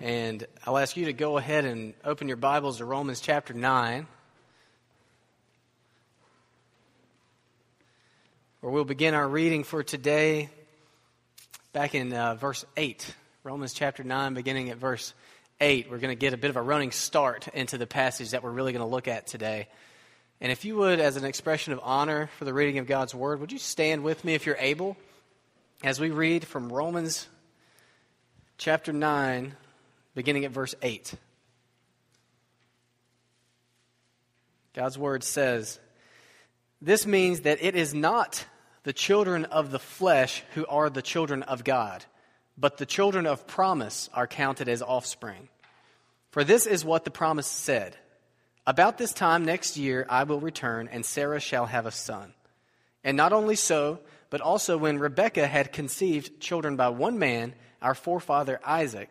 And I'll ask you to go ahead and open your Bibles to Romans chapter 9, where we'll begin our reading for today back in uh, verse 8. Romans chapter 9, beginning at verse 8. We're going to get a bit of a running start into the passage that we're really going to look at today. And if you would, as an expression of honor for the reading of God's Word, would you stand with me if you're able as we read from Romans chapter 9, beginning at verse 8. God's word says, This means that it is not the children of the flesh who are the children of God, but the children of promise are counted as offspring. For this is what the promise said About this time next year I will return, and Sarah shall have a son. And not only so, but also when Rebekah had conceived children by one man, our forefather Isaac,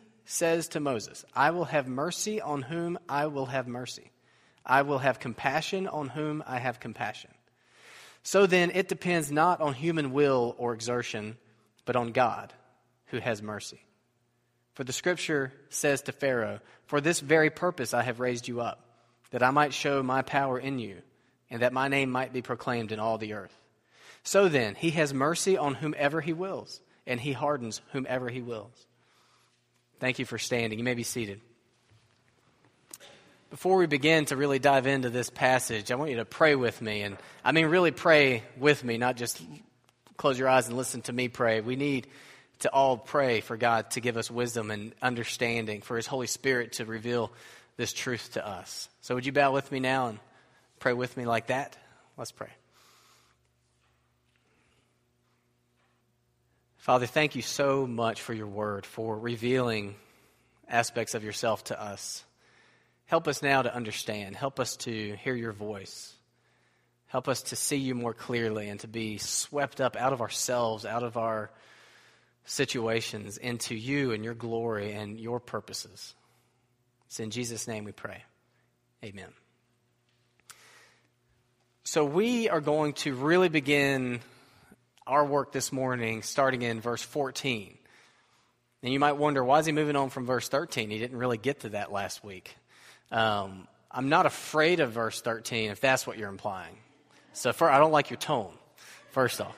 says to Moses, I will have mercy on whom I will have mercy. I will have compassion on whom I have compassion. So then, it depends not on human will or exertion, but on God, who has mercy. For the scripture says to Pharaoh, For this very purpose I have raised you up, that I might show my power in you, and that my name might be proclaimed in all the earth. So then, he has mercy on whomever he wills, and he hardens whomever he wills. Thank you for standing. You may be seated. Before we begin to really dive into this passage, I want you to pray with me. And I mean, really pray with me, not just close your eyes and listen to me pray. We need to all pray for God to give us wisdom and understanding, for His Holy Spirit to reveal this truth to us. So, would you bow with me now and pray with me like that? Let's pray. Father, thank you so much for your word, for revealing aspects of yourself to us. Help us now to understand. Help us to hear your voice. Help us to see you more clearly and to be swept up out of ourselves, out of our situations, into you and your glory and your purposes. It's in Jesus' name we pray. Amen. So, we are going to really begin our work this morning, starting in verse 14. And you might wonder, why is he moving on from verse 13? He didn't really get to that last week. Um, I'm not afraid of verse 13, if that's what you're implying. So, for, I don't like your tone, first off.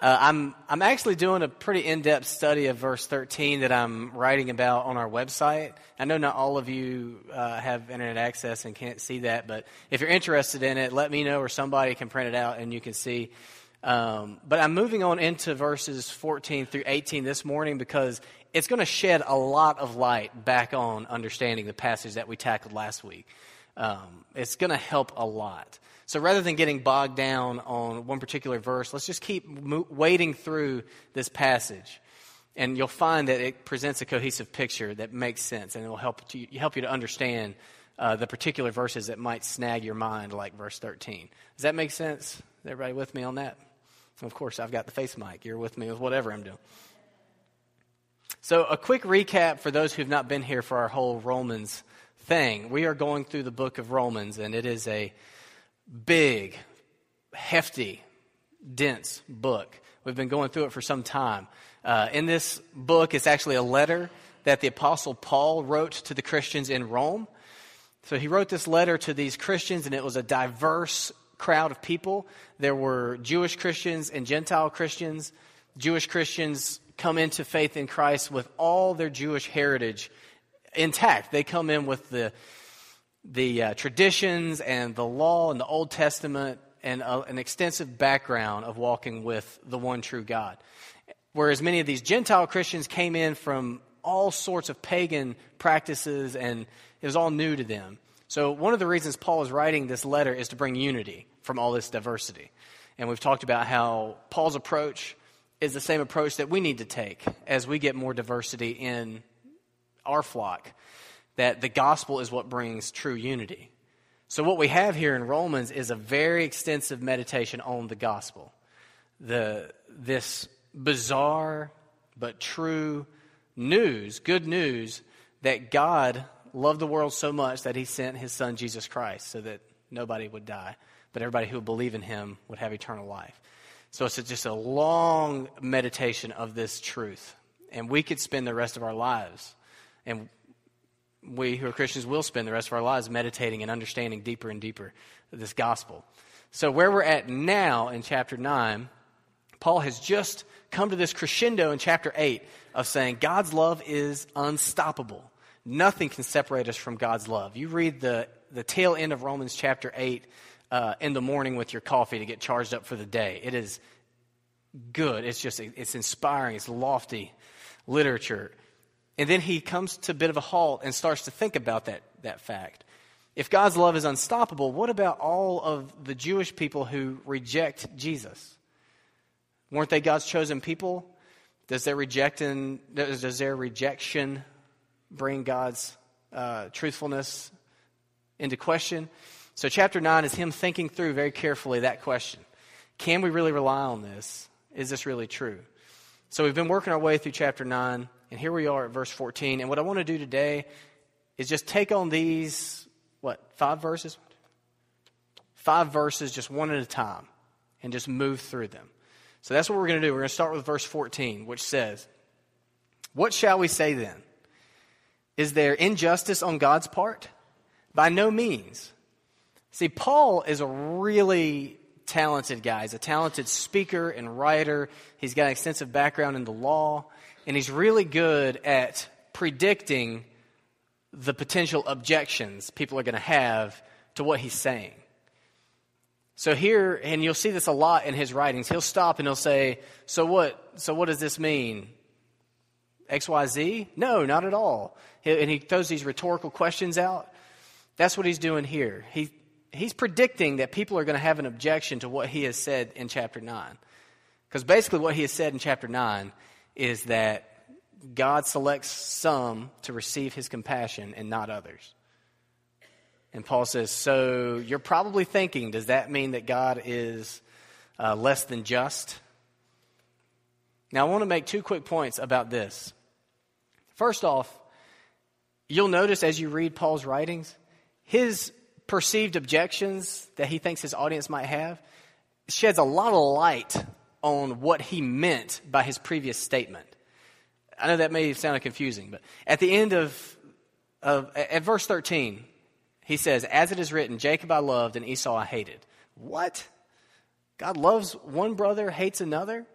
Uh, I'm, I'm actually doing a pretty in depth study of verse 13 that I'm writing about on our website. I know not all of you uh, have internet access and can't see that, but if you're interested in it, let me know or somebody can print it out and you can see um, but I'm moving on into verses 14 through 18 this morning because it's going to shed a lot of light back on understanding the passage that we tackled last week. Um, it's going to help a lot. So rather than getting bogged down on one particular verse, let's just keep mo- wading through this passage. And you'll find that it presents a cohesive picture that makes sense and it will help, to, help you to understand uh, the particular verses that might snag your mind, like verse 13. Does that make sense? Is everybody with me on that? Of course, I've got the face mic. You're with me with whatever I'm doing. So, a quick recap for those who've not been here for our whole Romans thing. We are going through the book of Romans, and it is a big, hefty, dense book. We've been going through it for some time. Uh, in this book, it's actually a letter that the Apostle Paul wrote to the Christians in Rome. So he wrote this letter to these Christians, and it was a diverse crowd of people. There were Jewish Christians and Gentile Christians. Jewish Christians come into faith in Christ with all their Jewish heritage intact. They come in with the, the uh, traditions and the law and the Old Testament and an extensive background of walking with the one true God. Whereas many of these Gentile Christians came in from all sorts of pagan practices and it was all new to them. So, one of the reasons Paul is writing this letter is to bring unity from all this diversity. And we've talked about how Paul's approach is the same approach that we need to take as we get more diversity in our flock. that the gospel is what brings true unity. So, what we have here in Romans is a very extensive meditation on the gospel. The, this bizarre but true news, good news, that God loved the world so much that he sent his son Jesus Christ so that nobody would die, but everybody who would believe in him would have eternal life. So it's just a long meditation of this truth. And we could spend the rest of our lives, and we who are Christians will spend the rest of our lives meditating and understanding deeper and deeper this gospel. So, where we're at now in chapter 9, Paul has just come to this crescendo in chapter 8 of saying God's love is unstoppable. Nothing can separate us from God's love. You read the, the tail end of Romans chapter 8 uh, in the morning with your coffee to get charged up for the day. It is good. It's just, it's inspiring. It's lofty literature. And then he comes to a bit of a halt and starts to think about that, that fact. If God's love is unstoppable, what about all of the Jewish people who reject Jesus? Weren't they God's chosen people? Does their, rejecting, does their rejection bring God's uh, truthfulness into question? So, chapter 9 is him thinking through very carefully that question Can we really rely on this? Is this really true? So, we've been working our way through chapter 9. And here we are at verse 14. And what I want to do today is just take on these, what, five verses? Five verses, just one at a time, and just move through them. So that's what we're going to do. We're going to start with verse 14, which says, What shall we say then? Is there injustice on God's part? By no means. See, Paul is a really talented guy. He's a talented speaker and writer. He's got an extensive background in the law and he's really good at predicting the potential objections people are going to have to what he's saying. So here, and you'll see this a lot in his writings, he'll stop and he'll say, So what, so what does this mean? XYZ? No, not at all. And he throws these rhetorical questions out. That's what he's doing here. He, he's predicting that people are going to have an objection to what he has said in chapter 9. Because basically, what he has said in chapter 9 is that God selects some to receive his compassion and not others. And Paul says, So you're probably thinking, does that mean that God is uh, less than just? Now, I want to make two quick points about this. First off, you'll notice as you read Paul's writings, his perceived objections that he thinks his audience might have sheds a lot of light on what he meant by his previous statement. I know that may sound confusing, but at the end of, of at verse 13, he says, As it is written, Jacob I loved and Esau I hated. What? God loves one brother, hates another?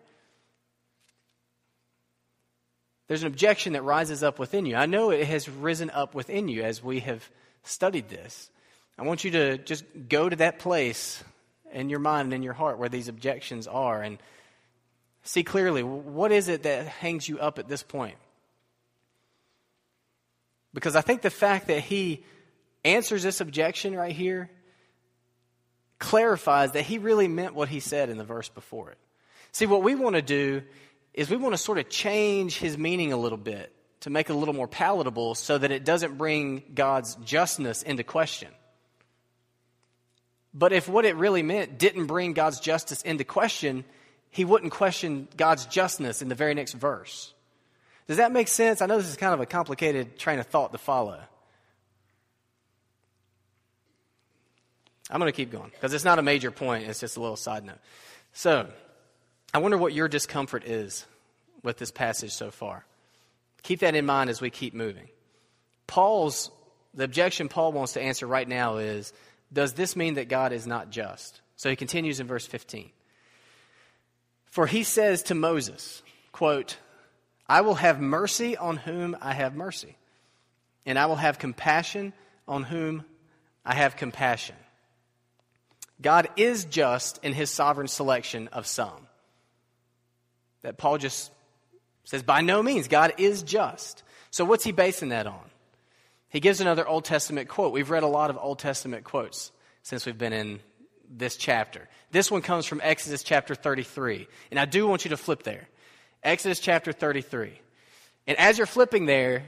There's an objection that rises up within you. I know it has risen up within you as we have studied this. I want you to just go to that place in your mind and in your heart where these objections are and see clearly what is it that hangs you up at this point? Because I think the fact that he answers this objection right here clarifies that he really meant what he said in the verse before it. See, what we want to do is we want to sort of change his meaning a little bit to make it a little more palatable so that it doesn't bring God's justness into question. But if what it really meant didn't bring God's justice into question, he wouldn't question God's justness in the very next verse. Does that make sense? I know this is kind of a complicated train of thought to follow. I'm going to keep going because it's not a major point, it's just a little side note. So, I wonder what your discomfort is with this passage so far. Keep that in mind as we keep moving. Paul's, the objection Paul wants to answer right now is Does this mean that God is not just? So he continues in verse 15. For he says to Moses, quote, I will have mercy on whom I have mercy, and I will have compassion on whom I have compassion. God is just in his sovereign selection of some. That Paul just says, by no means, God is just. So what's he basing that on? He gives another Old Testament quote. We've read a lot of Old Testament quotes since we've been in this chapter. This one comes from Exodus chapter 33. And I do want you to flip there. Exodus chapter 33. And as you're flipping there,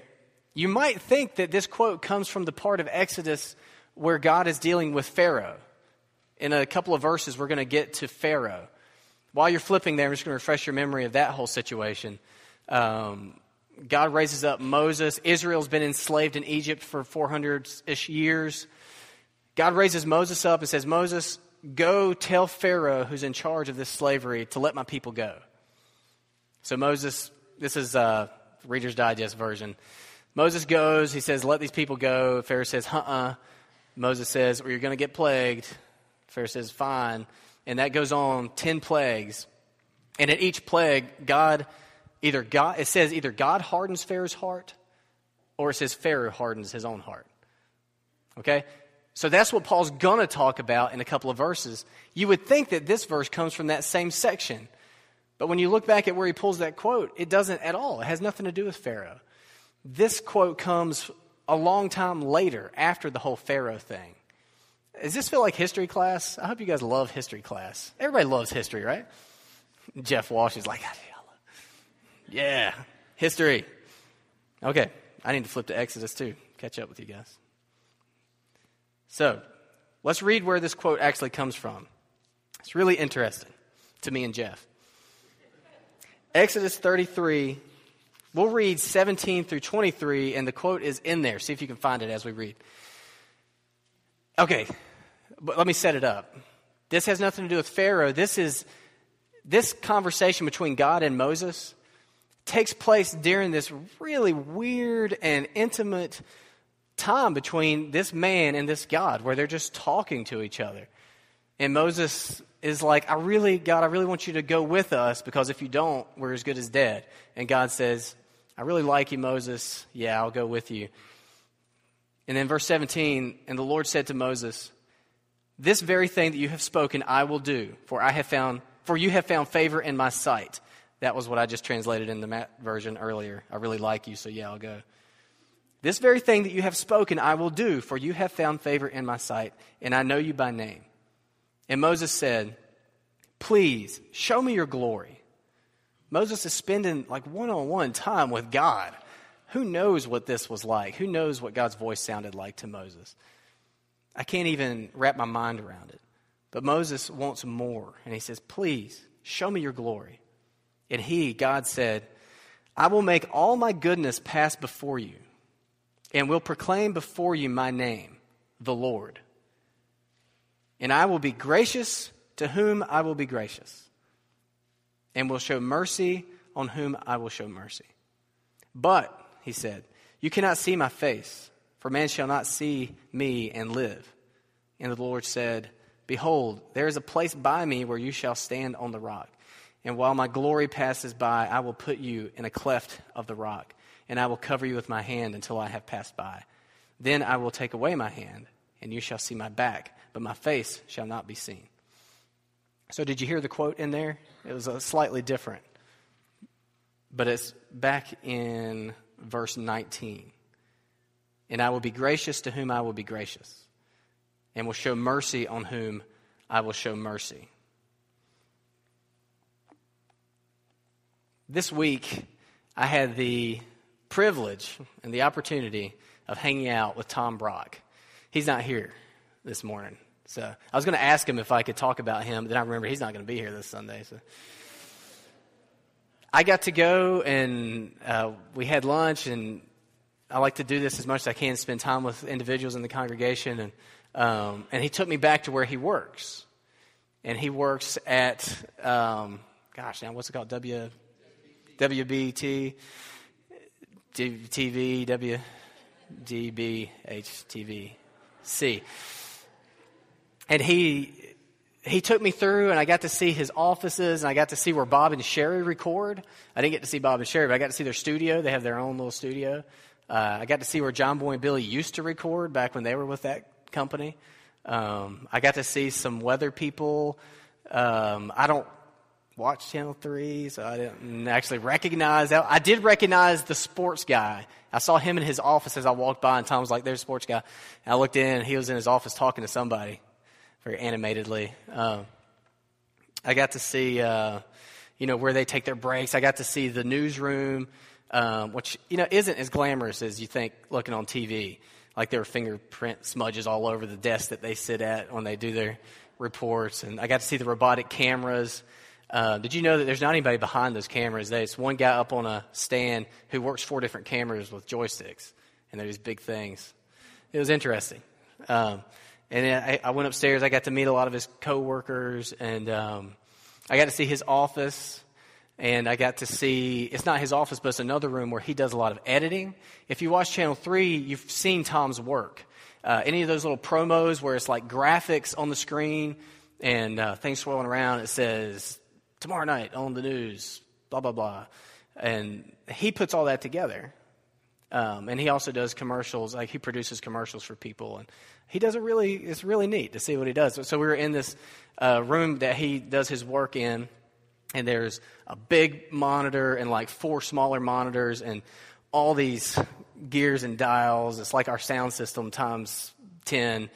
you might think that this quote comes from the part of Exodus where God is dealing with Pharaoh. In a couple of verses, we're going to get to Pharaoh. While you're flipping there, I'm just going to refresh your memory of that whole situation. Um, God raises up Moses. Israel's been enslaved in Egypt for 400 ish years. God raises Moses up and says, Moses, go tell Pharaoh, who's in charge of this slavery, to let my people go. So Moses, this is a Reader's Digest version. Moses goes, he says, let these people go. Pharaoh says, uh uh Moses says, or you're going to get plagued. Pharaoh says, fine. And that goes on 10 plagues. And at each plague, God, either God, it says either God hardens Pharaoh's heart or it says Pharaoh hardens his own heart. Okay? So that's what Paul's going to talk about in a couple of verses. You would think that this verse comes from that same section. But when you look back at where he pulls that quote, it doesn't at all. It has nothing to do with Pharaoh. This quote comes a long time later after the whole Pharaoh thing. Does this feel like history class? I hope you guys love history class. Everybody loves history, right? Jeff Walsh is like, yeah, history. Okay, I need to flip to Exodus too. Catch up with you guys. So, let's read where this quote actually comes from. It's really interesting to me and Jeff. Exodus 33, we'll read 17 through 23, and the quote is in there. See if you can find it as we read. Okay, but let me set it up. This has nothing to do with Pharaoh. This is this conversation between God and Moses takes place during this really weird and intimate time between this man and this God where they're just talking to each other. And Moses is like, I really, God, I really want you to go with us because if you don't, we're as good as dead. And God says, I really like you, Moses. Yeah, I'll go with you. And then verse 17, and the Lord said to Moses, This very thing that you have spoken, I will do, for I have found, for you have found favor in my sight. That was what I just translated in the Matt version earlier. I really like you, so yeah, I'll go. This very thing that you have spoken, I will do, for you have found favor in my sight, and I know you by name. And Moses said, Please, show me your glory. Moses is spending like one on one time with God. Who knows what this was like? Who knows what God's voice sounded like to Moses? I can't even wrap my mind around it. But Moses wants more, and he says, Please, show me your glory. And he, God said, I will make all my goodness pass before you and will proclaim before you my name, the Lord. And I will be gracious to whom I will be gracious, and will show mercy on whom I will show mercy. But, he said, you cannot see my face, for man shall not see me and live. And the Lord said, Behold, there is a place by me where you shall stand on the rock. And while my glory passes by, I will put you in a cleft of the rock and I will cover you with my hand until I have passed by. Then I will take away my hand, and you shall see my back, but my face shall not be seen. So, did you hear the quote in there? It was slightly different, but it's back in verse 19. And I will be gracious to whom I will be gracious, and will show mercy on whom I will show mercy. This week, I had the privilege and the opportunity of hanging out with Tom Brock. He's not here this morning. So I was going to ask him if I could talk about him, but then I remember he's not going to be here this Sunday. So I got to go and uh, we had lunch, and I like to do this as much as I can, spend time with individuals in the congregation. And, um, and he took me back to where he works. And he works at, um, gosh, now what's it called? W, WBT. TV, W, D, B, H, T, V, C. And he, he took me through and I got to see his offices and I got to see where Bob and Sheri record. I didn't get to see Bob and Sheri, but I got to see their studio. They have their own little studio. Uh, I got to see where John Boy and Billy used to record back when they were with that company. Um, I got to see some weather people. Um, I don't watch Channel 3, so I didn't actually recognize that. I did recognize the sports guy. I saw him in his office as I walked by, and Tom was like, there's a sports guy. And I looked in, and he was in his office talking to somebody very animatedly. Um, I got to see, uh, you know, where they take their breaks. I got to see the newsroom. Um, which you know isn't as glamorous as you think looking on TV. Like there are fingerprint smudges all over the desk that they sit at when they do their reports, and I got to see the robotic cameras. Uh, did you know that there's not anybody behind those cameras? There's one guy up on a stand who works four different cameras with joysticks, and they're these big things. It was interesting. Um, and I, I, went upstairs. I got to meet a lot of his coworkers, and um, I got to see his office. And I got to see, it's not his office, but it's another room where he does a lot of editing. If you watch Channel 3, you've seen Tom's work. Uh, any of those little promos where it's like graphics on the screen and uh, things swirling around, it says, tomorrow night on the news, blah, blah, blah. And he puts all that together. Um, and he also does commercials, like he produces commercials for people. And he does it really, it's really neat to see what he does. So we were in this uh, room that he does his work in and there's a big monitor and like four smaller monitors and all these gears and dials. It's like our sound system times 10.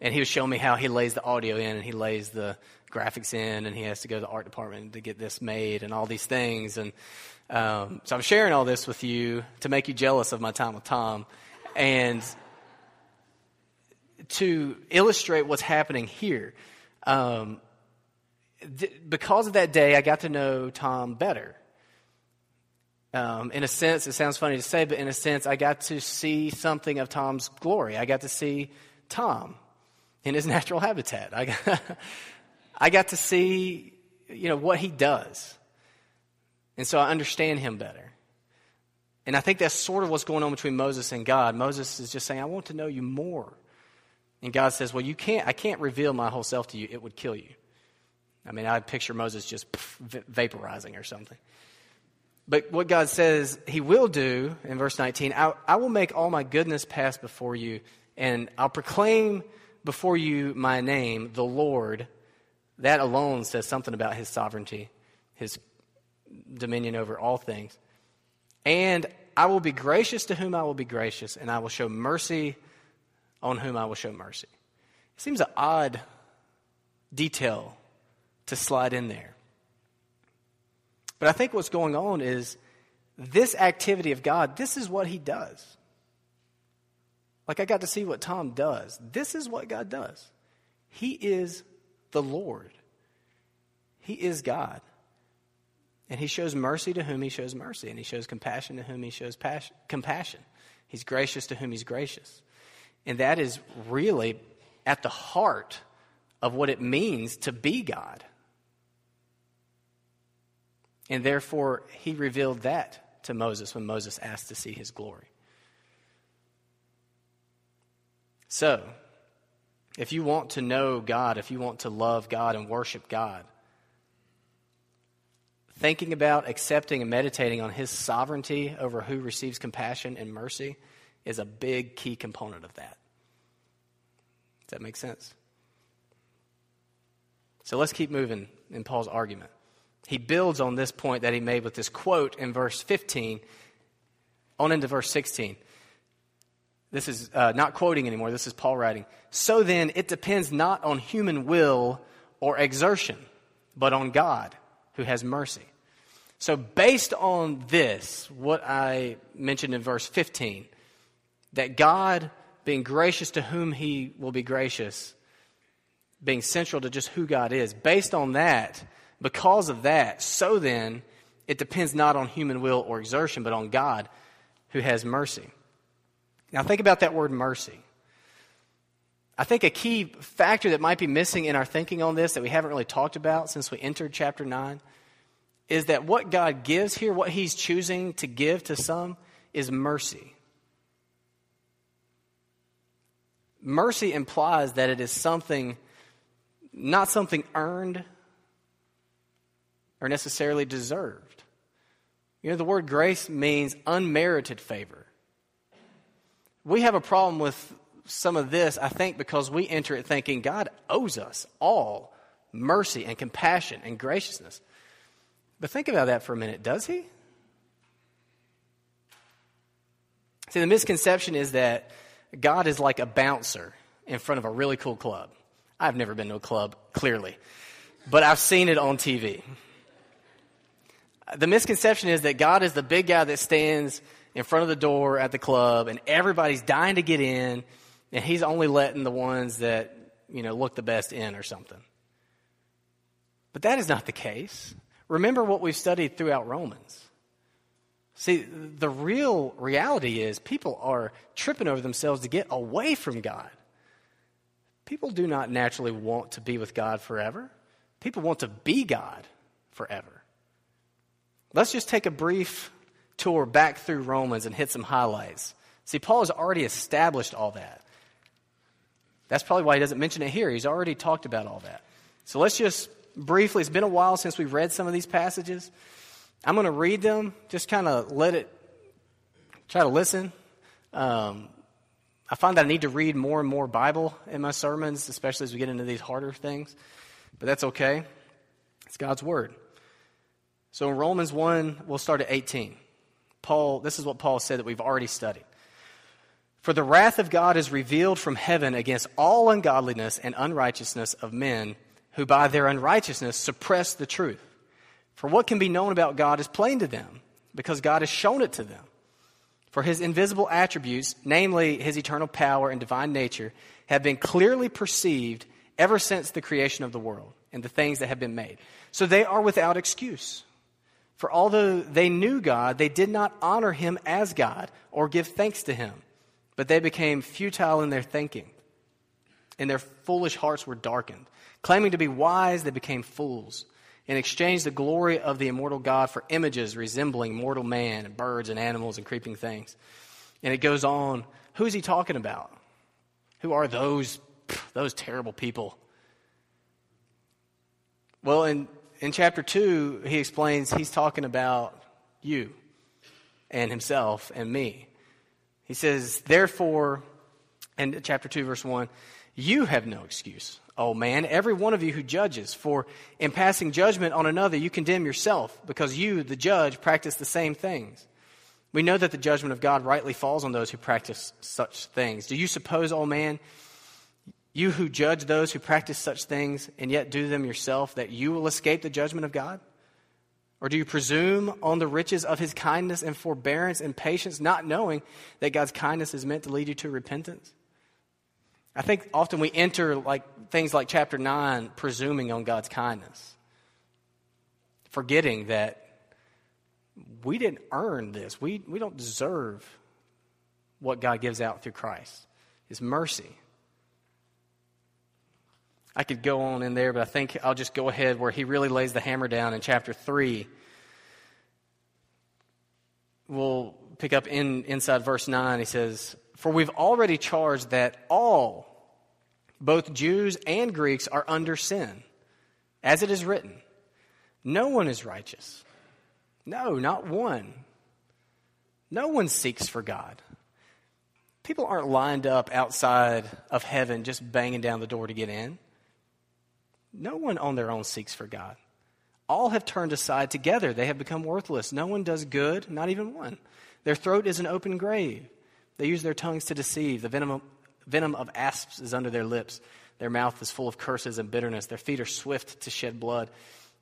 And he was showing me how he lays the audio in and he lays the graphics in and he has to go to the art department to get this made and all these things. And um, so I'm sharing all this with you to make you jealous of my time with Tom and to illustrate what's happening here. Um, because of that day, I got to know Tom better. Um, in a sense, it sounds funny to say, but in a sense, I got to see something of Tom's glory. I got to see Tom in his natural habitat. I got, I got to see, you know, what he does. And so I understand him better. And I think that's sort of what's going on between Moses and God. Moses is just saying, I want to know you more. And God says, Well, you can't, I can't reveal my whole self to you. It would kill you. I mean, I picture Moses just vaporizing or something. But what God says he will do in verse 19, I, I, will make all my goodness pass before you, and I'll proclaim before you my name, the Lord. That alone says something about his sovereignty, his dominion over all things. And I will be gracious to whom I will be gracious, and I will show mercy on whom I will show mercy. It seems an odd detail to slide in there. But I think what's going on is this activity of God, this is what He does. Like I got to see what Tom does. This is what God does. He is the Lord, He is God. And He shows mercy to whom He shows mercy, and He shows compassion to whom He shows passion, compassion. He's gracious to whom He's gracious. And that is really at the heart of what it means to be God. And therefore, he revealed that to Moses when Moses asked to see his glory. So, if you want to know God, if you want to love God and worship God, thinking about, accepting, and meditating on his sovereignty over who receives compassion and mercy is a big key component of that. Does that make sense? So let's keep moving in Paul's argument he builds on this point that he made with this quote in verse 15 on into verse 16. This is uh, not quoting anymore, this is Paul writing. So then, it depends not on human will or exertion, but on God who has mercy. So, based on this, what I mentioned in verse 15, that God, being gracious to whom he will be gracious, being central to just who God is, based on that, because of that, so then, it depends not on human will or exertion, but on God who has mercy. Now, think about that word mercy. I think a key factor that might be missing in our thinking on this that we haven't really talked about since we entered chapter 9 is that what God gives here, what He's choosing to give to some, is mercy. Mercy implies that it is something, not something earned, or necessarily deserved. You know, the word grace means unmerited favor. We have a problem with some of this, I think, because we enter it thinking God owes us all mercy and compassion and graciousness. But think about that for a minute. Does He? See, the misconception is that God is like a bouncer in front of a really cool club. I've never been to a club, clearly, but I've seen it on TV. The misconception is that God is the big guy that stands in front of the door at the club and everybody's dying to get in and he's only letting the ones that, you know, look the best in or something. But that is not the case. Remember what we've studied throughout Romans. See, the real reality is people are tripping over themselves to get away from God. People do not naturally want to be with God forever. People want to be God forever. Let's just take a brief tour back through Romans and hit some highlights. See, Paul has already established all that. That's probably why he doesn't mention it here. He's already talked about all that. So let's just briefly, it's been a while since we've read some of these passages. I'm going to read them, just kind of let it, try to listen. Um, I find that I need to read more and more Bible in my sermons, especially as we get into these harder things. But that's okay. It's God's Word. So in Romans 1, we'll start at 18. Paul, this is what Paul said that we've already studied. For the wrath of God is revealed from heaven against all ungodliness and unrighteousness of men who by their unrighteousness suppress the truth. For what can be known about God is plain to them, because God has shown it to them. For his invisible attributes, namely his eternal power and divine nature, have been clearly perceived ever since the creation of the world and the things that have been made. So they are without excuse. For although they knew God, they did not honor him as God or give thanks to him, but they became futile in their thinking, and their foolish hearts were darkened. Claiming to be wise, they became fools and exchanged the glory of the immortal God for images resembling mortal man and birds and animals and creeping things. And it goes on. Who's he talking about? Who are those, those terrible people? Well, in, in chapter 2, he explains he's talking about you and himself and me. He says, Therefore, in chapter 2, verse 1, you have no excuse oh, man, every one of you who judges, for in passing judgment on another, you condemn yourself, because you, the judge, practice the same things. We know that the judgment of God rightly falls on those who practice such things. Do you suppose, oh man, you who judge those who practice such things and yet do them yourself, that you will escape the judgment of God? Or do you presume on the riches of his kindness and forbearance and patience, not knowing that God's kindness is meant to lead you to repentance? I think often we enter like things like chapter 9 presuming on God's kindness, forgetting that we didn't earn this. We, we don't deserve what God gives out through Christ, His mercy. I could go on in there, but I think I'll just go ahead where he really lays the hammer down in chapter 3. We'll pick up in, inside verse 9. He says, for we've already charged that all, both Jews and Greeks, are under sin. As it is written, no one is righteous. No, not one. No one seeks for God. People aren't lined up outside of heaven just banging down the door to get in. No one on their own seeks for God. All have turned aside together. They have become worthless. No one does good, not even one. Their throat is an open grave. They use their tongues to deceive. The venom of, venom of asps is under their lips. Their mouth is full of curses and bitterness. Their feet are swift to shed blood,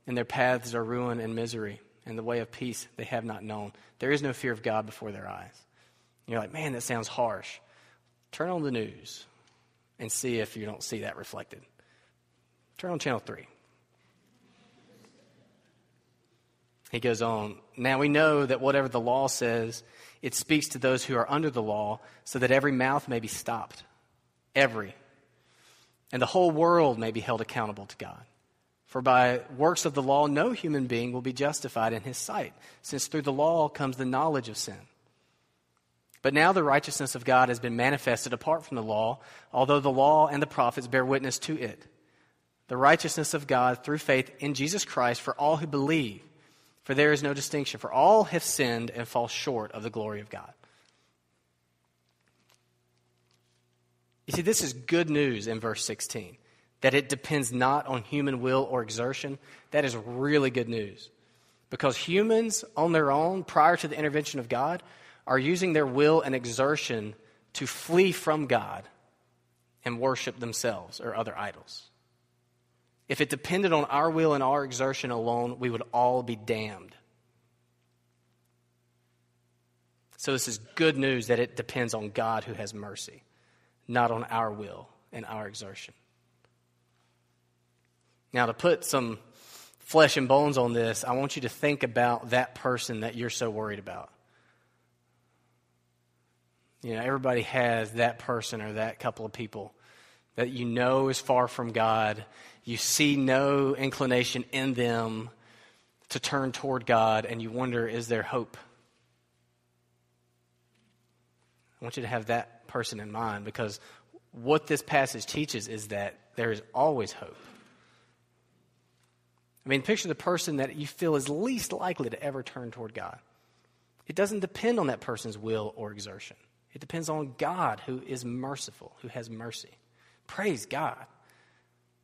and their paths are ruin and misery. And the way of peace they have not known. There is no fear of God before their eyes. You're like, man, that sounds harsh. Turn on the news and see if you don't see that reflected. Turn on channel 3. He goes on, Now we know that whatever the law says, it speaks to those who are under the law, so that every mouth may be stopped. Every. And the whole world may be held accountable to God. For by works of the law, no human being will be justified in his sight, since through the law comes the knowledge of sin. But now the righteousness of God has been manifested apart from the law, although the law and the prophets bear witness to it. The righteousness of God through faith in Jesus Christ for all who believe for there is no distinction, for all have sinned and fall short of the glory of God. You see, this is good news in verse 16 that it depends not on human will or exertion. That is really good news. Because humans, on their own, prior to the intervention of God, are using their will and exertion to flee from God and worship themselves or other idols. If it depended on our will and our exertion alone, we would all be damned. So this is good news that it depends on God who has mercy, not on our will and our exertion. Now, to put some flesh and bones on this, I want you to think about that person that you're so worried about. You know, everybody has that person or that couple of people that you know is far from God. You see no inclination in them to turn toward God, and you wonder, is there hope? I want you to have that person in mind because what this passage teaches is that there is always hope. I mean, picture the person that you feel is least likely to ever turn toward God. It doesn't depend on that person's will or exertion. It depends on God who is merciful, who has mercy. Praise God.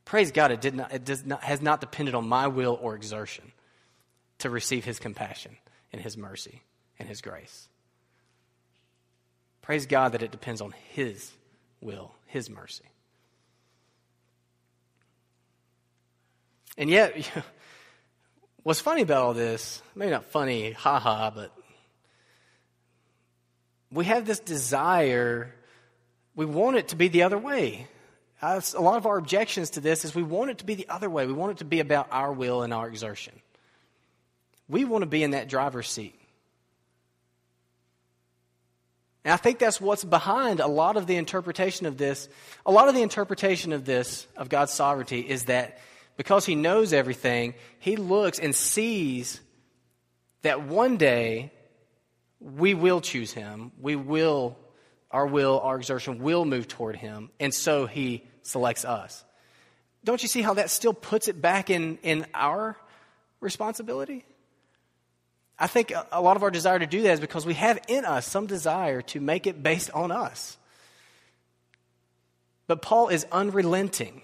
Praise God, it, did not, it does not, has not depended on my will or exertion to receive his compassion and his mercy and his grace. Praise God that it depends on his will, his mercy. And yet, what's funny about all this, maybe not funny, haha, but we have this desire, we want it to be the other way. A lot of our objections to this is we want it to be the other way. We want it to be about our will and our exertion. We want to be in that driver's seat. And I think that's what's behind a lot of the interpretation of this. A lot of the interpretation of this, of God's sovereignty, is that because he knows everything, he looks and sees that one day we will choose him. We will, our will, our exertion will move toward him. And so he selects us. Don't you see how that still puts it back in, in our responsibility? I think a lot of our desire to do that is because we have in us some desire to make it based on us. But Paul is unrelenting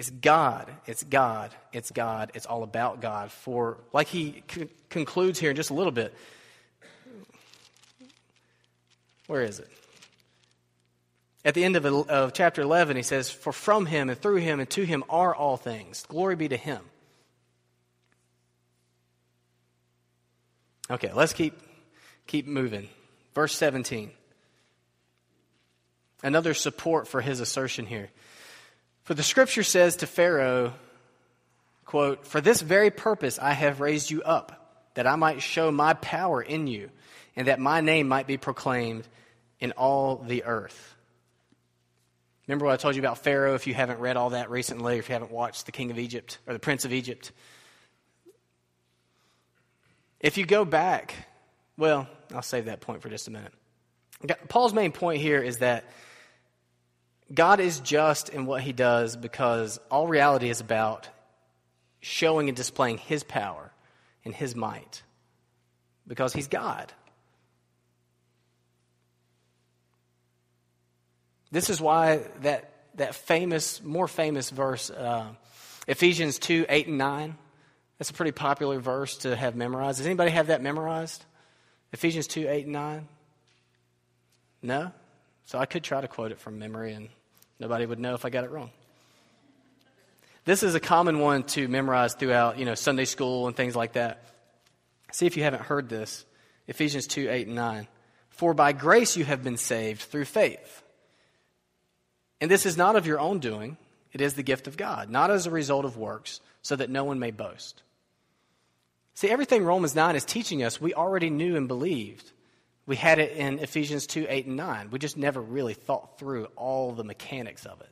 it's God. It's God. It's God. It's all about God. For, like he c- concludes here in just a little bit. Where is it? At the end of, of chapter 11, he says, For from him and through him and to him are all things. Glory be to him. Okay, let's keep, keep moving. Verse 17. Another support for his assertion here. For the scripture says to Pharaoh, quote, For this very purpose I have raised you up, that I might show my power in you, and that my name might be proclaimed in all the earth. Remember what I told you about Pharaoh if you haven't read all that recently, or if you haven't watched The King of Egypt or The Prince of Egypt? If you go back, well, I'll save that point for just a minute. Paul's main point here is that God is just in what he does because all reality is about showing and displaying his power and his might because he's God. This is why that, that famous, more famous verse, uh, Ephesians 2 8 and 9, that's a pretty popular verse to have memorized. Does anybody have that memorized? Ephesians 2 8 and 9? No? So I could try to quote it from memory and Nobody would know if I got it wrong. This is a common one to memorize throughout, you know, Sunday school and things like that. See if you haven't heard this. Ephesians 2 8 and 9. For by grace you have been saved through faith. And this is not of your own doing, it is the gift of God, not as a result of works, so that no one may boast. See, everything Romans 9 is teaching us, we already knew and believed. We had it in Ephesians 2 8 and 9. We just never really thought through all the mechanics of it.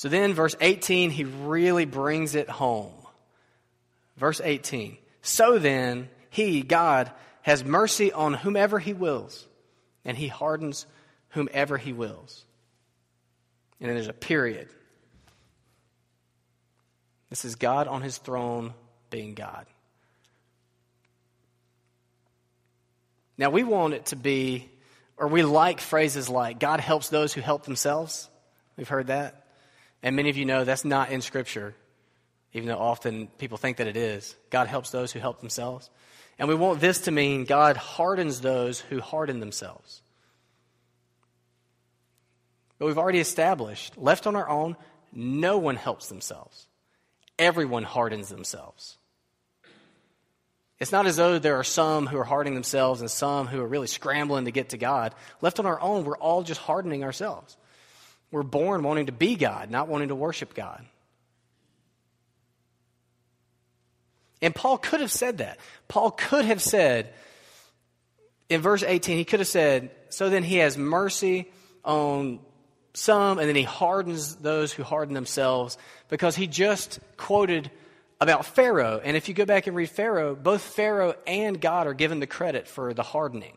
So then, verse 18, he really brings it home. Verse 18. So then, he, God, has mercy on whomever he wills, and he hardens whomever he wills. And then there's a period. This is God on his throne being God. Now, we want it to be, or we like phrases like, God helps those who help themselves. We've heard that. And many of you know that's not in Scripture, even though often people think that it is. God helps those who help themselves. And we want this to mean God hardens those who harden themselves. But we've already established, left on our own, no one helps themselves. Everyone hardens themselves. It's not as though there are some who are hardening themselves and some who are really scrambling to get to God. Left on our own, we're all just hardening ourselves. We're born wanting to be God, not wanting to worship God. And Paul could have said that. Paul could have said, in verse 18, he could have said, So then he has mercy on some, and then he hardens those who harden themselves, because he just quoted about Pharaoh. And if you go back and read Pharaoh, both Pharaoh and God are given the credit for the hardening.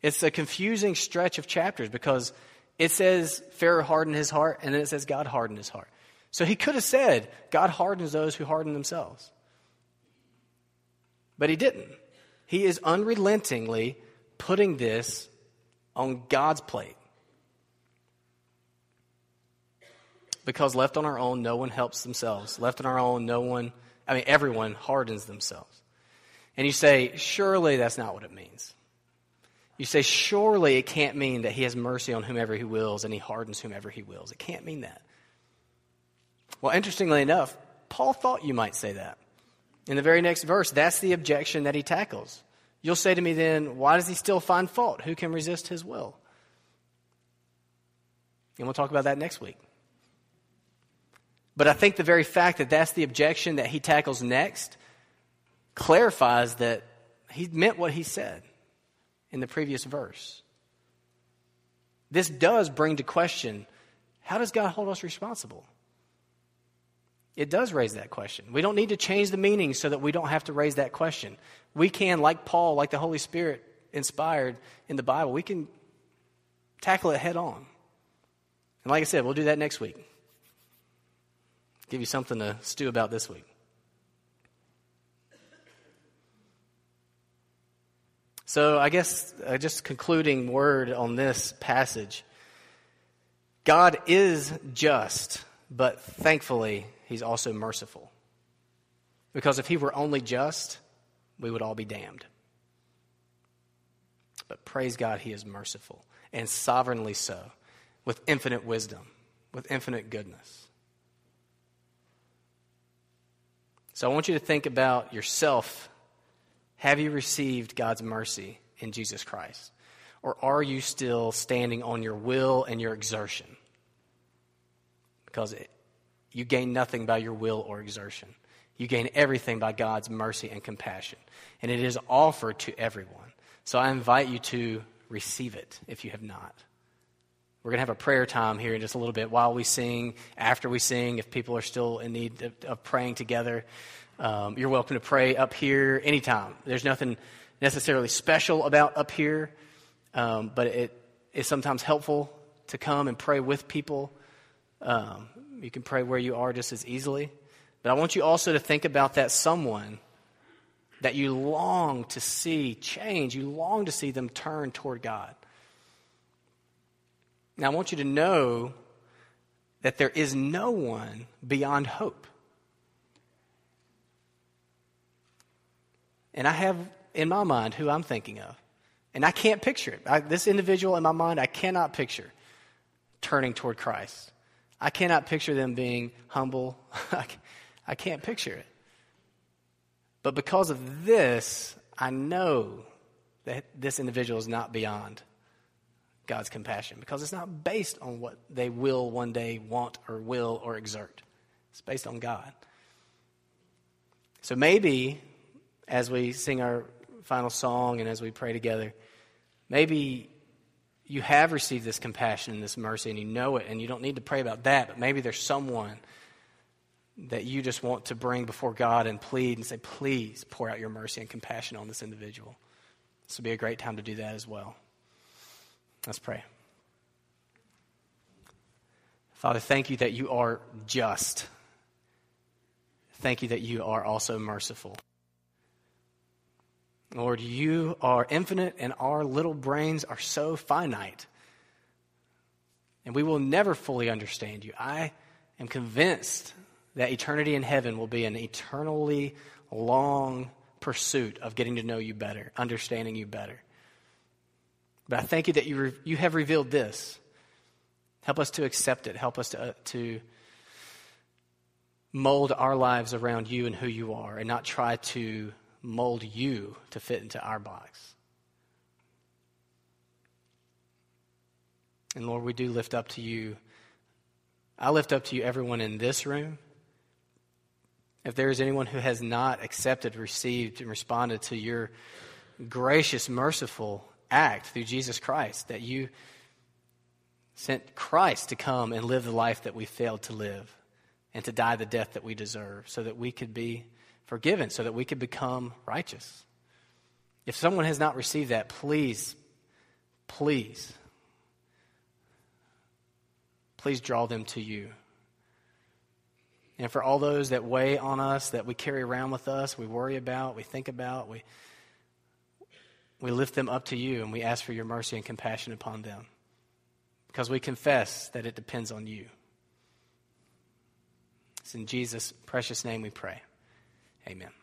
It's a confusing stretch of chapters because it says Pharaoh hardened his heart, and then it says God hardened his heart. So he could have said, God hardens those who harden themselves. But he didn't. He is unrelentingly putting this on God's plate. Because left on our own, no one helps themselves. Left on our own, no one, I mean, everyone hardens themselves. And you say, surely that's not what it means. You say, surely it can't mean that he has mercy on whomever he wills and he hardens whomever he wills. It can't mean that. Well, interestingly enough, Paul thought you might say that. In the very next verse, that's the objection that he tackles. You'll say to me then, why does he still find fault? Who can resist his will? And we'll talk about that next week. But I think the very fact that that's the objection that he tackles next clarifies that he meant what he said in the previous verse. This does bring to question how does God hold us responsible? It does raise that question. We don't need to change the meaning so that we don't have to raise that question. We can, like Paul, like the Holy Spirit inspired in the Bible, we can tackle it head on. And like I said, we'll do that next week. Give you something to stew about this week. So, I guess uh, just concluding word on this passage God is just, but thankfully, He's also merciful. Because if He were only just, we would all be damned. But praise God, He is merciful, and sovereignly so, with infinite wisdom, with infinite goodness. So I want you to think about yourself have you received God's mercy in Jesus Christ? Or are you still standing on your will and your exertion? Because it, you gain nothing by your will or exertion. You gain everything by God's mercy and compassion. And it is offered to everyone. So I invite you to receive it if you have not. We're going to have a prayer time here in just a little bit while we sing, after we sing, if people are still in need of, of praying together. Um, you're welcome to pray up here anytime. There's nothing necessarily special about up here, um, but it is sometimes helpful to come and pray with people. Um, you can pray where you are just as easily. But I want you also to think about that someone that you long to see change. You long to see them turn toward God. Now, I want you to know that there is no one beyond hope. And I have in my mind who I'm thinking of. And I can't picture it. I, this individual in my mind, I cannot picture turning toward Christ. I cannot picture them being humble. I can't picture it. But because of this, I know that this individual is not beyond God's compassion because it's not based on what they will one day want or will or exert. It's based on God. So maybe as we sing our final song and as we pray together, maybe you have received this compassion and this mercy and you know it and you don't need to pray about that, but maybe there's someone that you just want to bring before God and plead and say, please pour out your mercy and compassion on this individual. This would be a great time to do that as well. Let's pray. Father, thank you that you are just. Thank you that you are also merciful. Lord, you are infinite and our little brains are so finite. And we will never fully understand you. I am convinced that eternity in heaven will be an eternally long pursuit of getting to know you better, understanding you better. But I thank you that you, re- you have revealed this. Help us to accept it. Help us to, uh, to mold our lives around you and who you are and not try to mold you to fit into our box. And Lord, we do lift up to you. I lift up to you everyone in this room. If there is anyone who has not accepted, received, and responded to your gracious, merciful act through Jesus Christ, that you sent Christ to come and live the life that we failed to live and to die the death that we deserve so that we could be forgiven, so that we could become righteous. If someone has not received that, please, please, please draw them to you. And for all those that weigh on us, that we carry around with us, we worry about, we think about, we, we lift them up to you and we ask for your mercy and compassion upon them because we confess that it depends on you. It's in Jesus' precious name we pray. Amen.